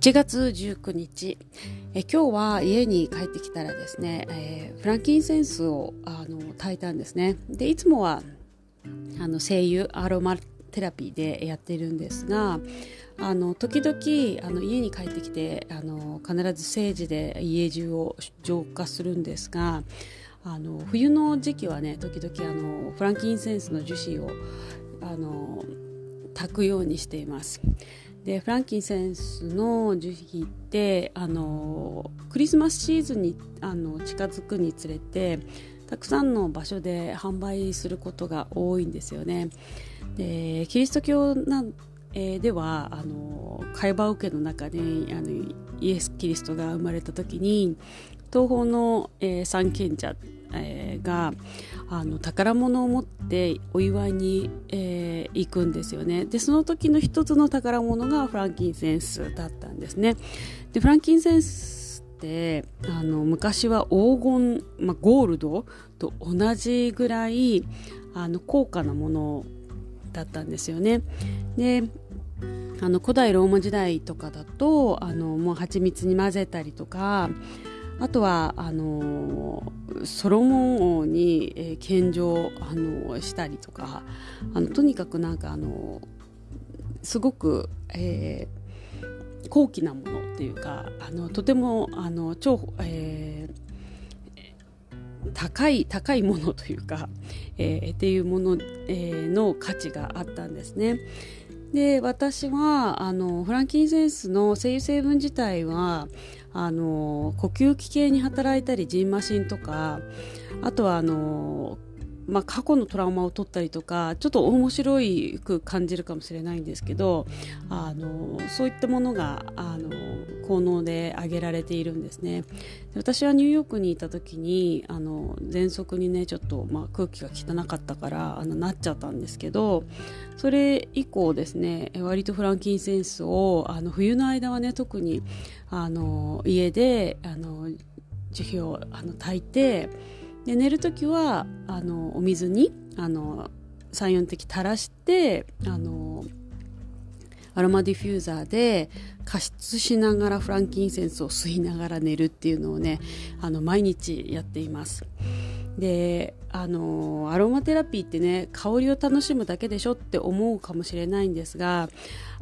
1月19日え今日は家に帰ってきたらですね、えー、フランキンセンスをあの炊いたんですねでいつもはあの精油アロマテラピーでやってるんですがあの時々あの家に帰ってきてあの必ず政治で家中を浄化するんですがあの冬の時期はね時々あのフランキンセンスの樹脂をあの炊くようにしています。でフランキンセンスの樹皮ってあのクリスマスシーズンにあの近づくにつれてたくさんの場所で販売することが多いんですよね。でキリスト教なえー、ではあの会話受けの中であのイエス・キリストが生まれた時に東方の、えー、三賢者、えー、があの宝物を持ってお祝いに、えー、行くんですよね。でその時の一つの宝物がフランキンセンスだったんですね。でフランキンセンスってあの昔は黄金、まあ、ゴールドと同じぐらいあの高価なものだったんですよね。であの古代ローマ時代とかだとあのもう蜂蜜に混ぜたりとかあとはあのソロモン王に、えー、献上あのしたりとかあのとにかくなんかあのすごく、えー、高貴なものっていうかあのとてもあの超、えー、高い高いものというか、えー、っていうもの、えー、の価値があったんですね。で私はあのフランキンセンスの精油成分自体はあの呼吸器系に働いたりジンマシンとかあとはあのまあ、過去のトラウマを取ったりとかちょっと面白いく感じるかもしれないんですけどあのそういったものがあの効能で挙げられているんですね。私はニューヨークにいた時にあの喘息にねちょっと、まあ、空気が汚かったからあのなっちゃったんですけどそれ以降ですね割とフランキンセンスをあの冬の間はね特にあの家であの樹皮をあの炊いてで寝る時はあのお水にあの34滴垂らしてあのアロマディフューザーで加湿しながらフランキンセンスを吸いながら寝るっていうのをねあの毎日やっています。であのアロマテラピーってね香りを楽しむだけでしょって思うかもしれないんですが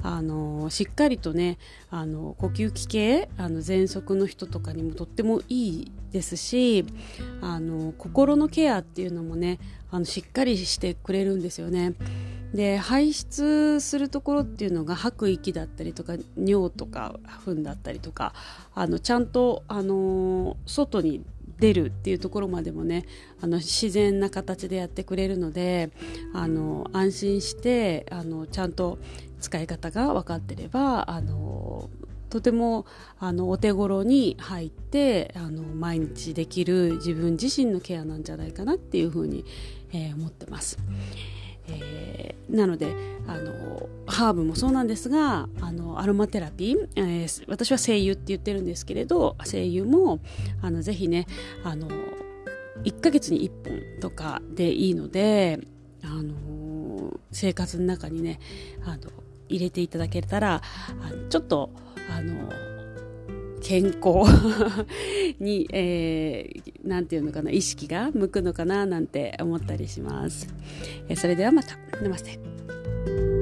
あのしっかりとねあの呼吸器系あの喘息の人とかにもとってもいいですしあの心のケアっていうのもねあのしっかりしてくれるんですよね。で排出するところっていうのが吐く息だったりとか尿とか糞だったりとかあのちゃんとあの外に出るっていうところまでもねあの自然な形でやってくれるのであの安心してあのちゃんと使い方が分かってればあのとてもあのお手頃に入ってあの毎日できる自分自身のケアなんじゃないかなっていうふうに、えー、思ってます。えー、なのであのハーブもそうなんですがあのアロマテラピー、えー、私は精油って言ってるんですけれど精油もあのぜひねあの1ヶ月に1本とかでいいのであの生活の中にねあの入れていただけたらちょっとあの健康 に、えー、なんていうのかな意識が向くのかななんて思ったりします、えー、それではまた。ナマステ